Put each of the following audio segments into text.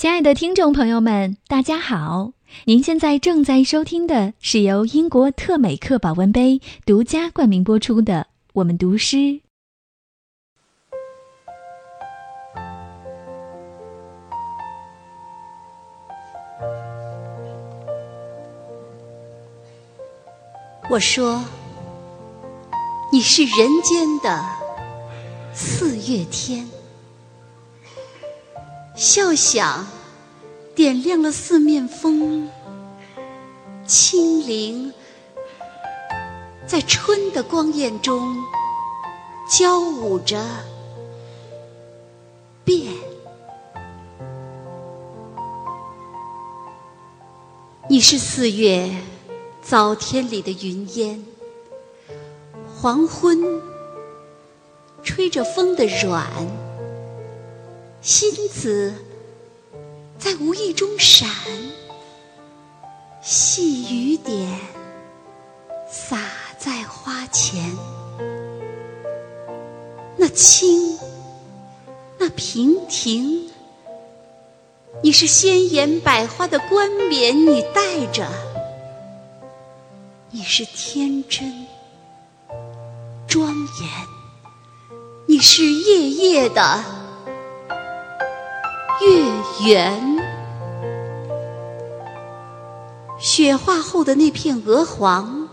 亲爱的听众朋友们，大家好！您现在正在收听的是由英国特美克保温杯独家冠名播出的《我们读诗》。我说，你是人间的四月天。笑响，点亮了四面风。清灵，在春的光艳中，交舞着变。你是四月早天里的云烟，黄昏，吹着风的软。星子在无意中闪，细雨点洒在花前。那清，那平庭，你是鲜艳百花的冠冕，你戴着；你是天真庄严，你是夜夜的。圆，雪化后的那片鹅黄，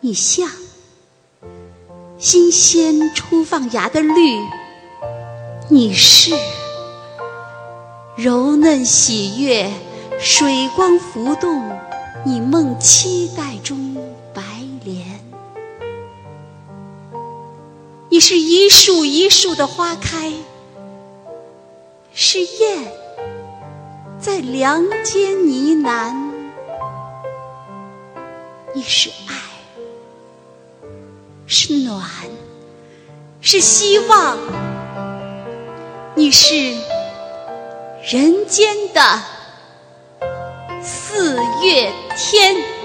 你像新鲜初放芽的绿；你是柔嫩喜悦，水光浮动，你梦期待中白莲；你是一树一树的花开。是燕在梁间呢喃，你是爱，是暖，是希望，你是人间的四月天。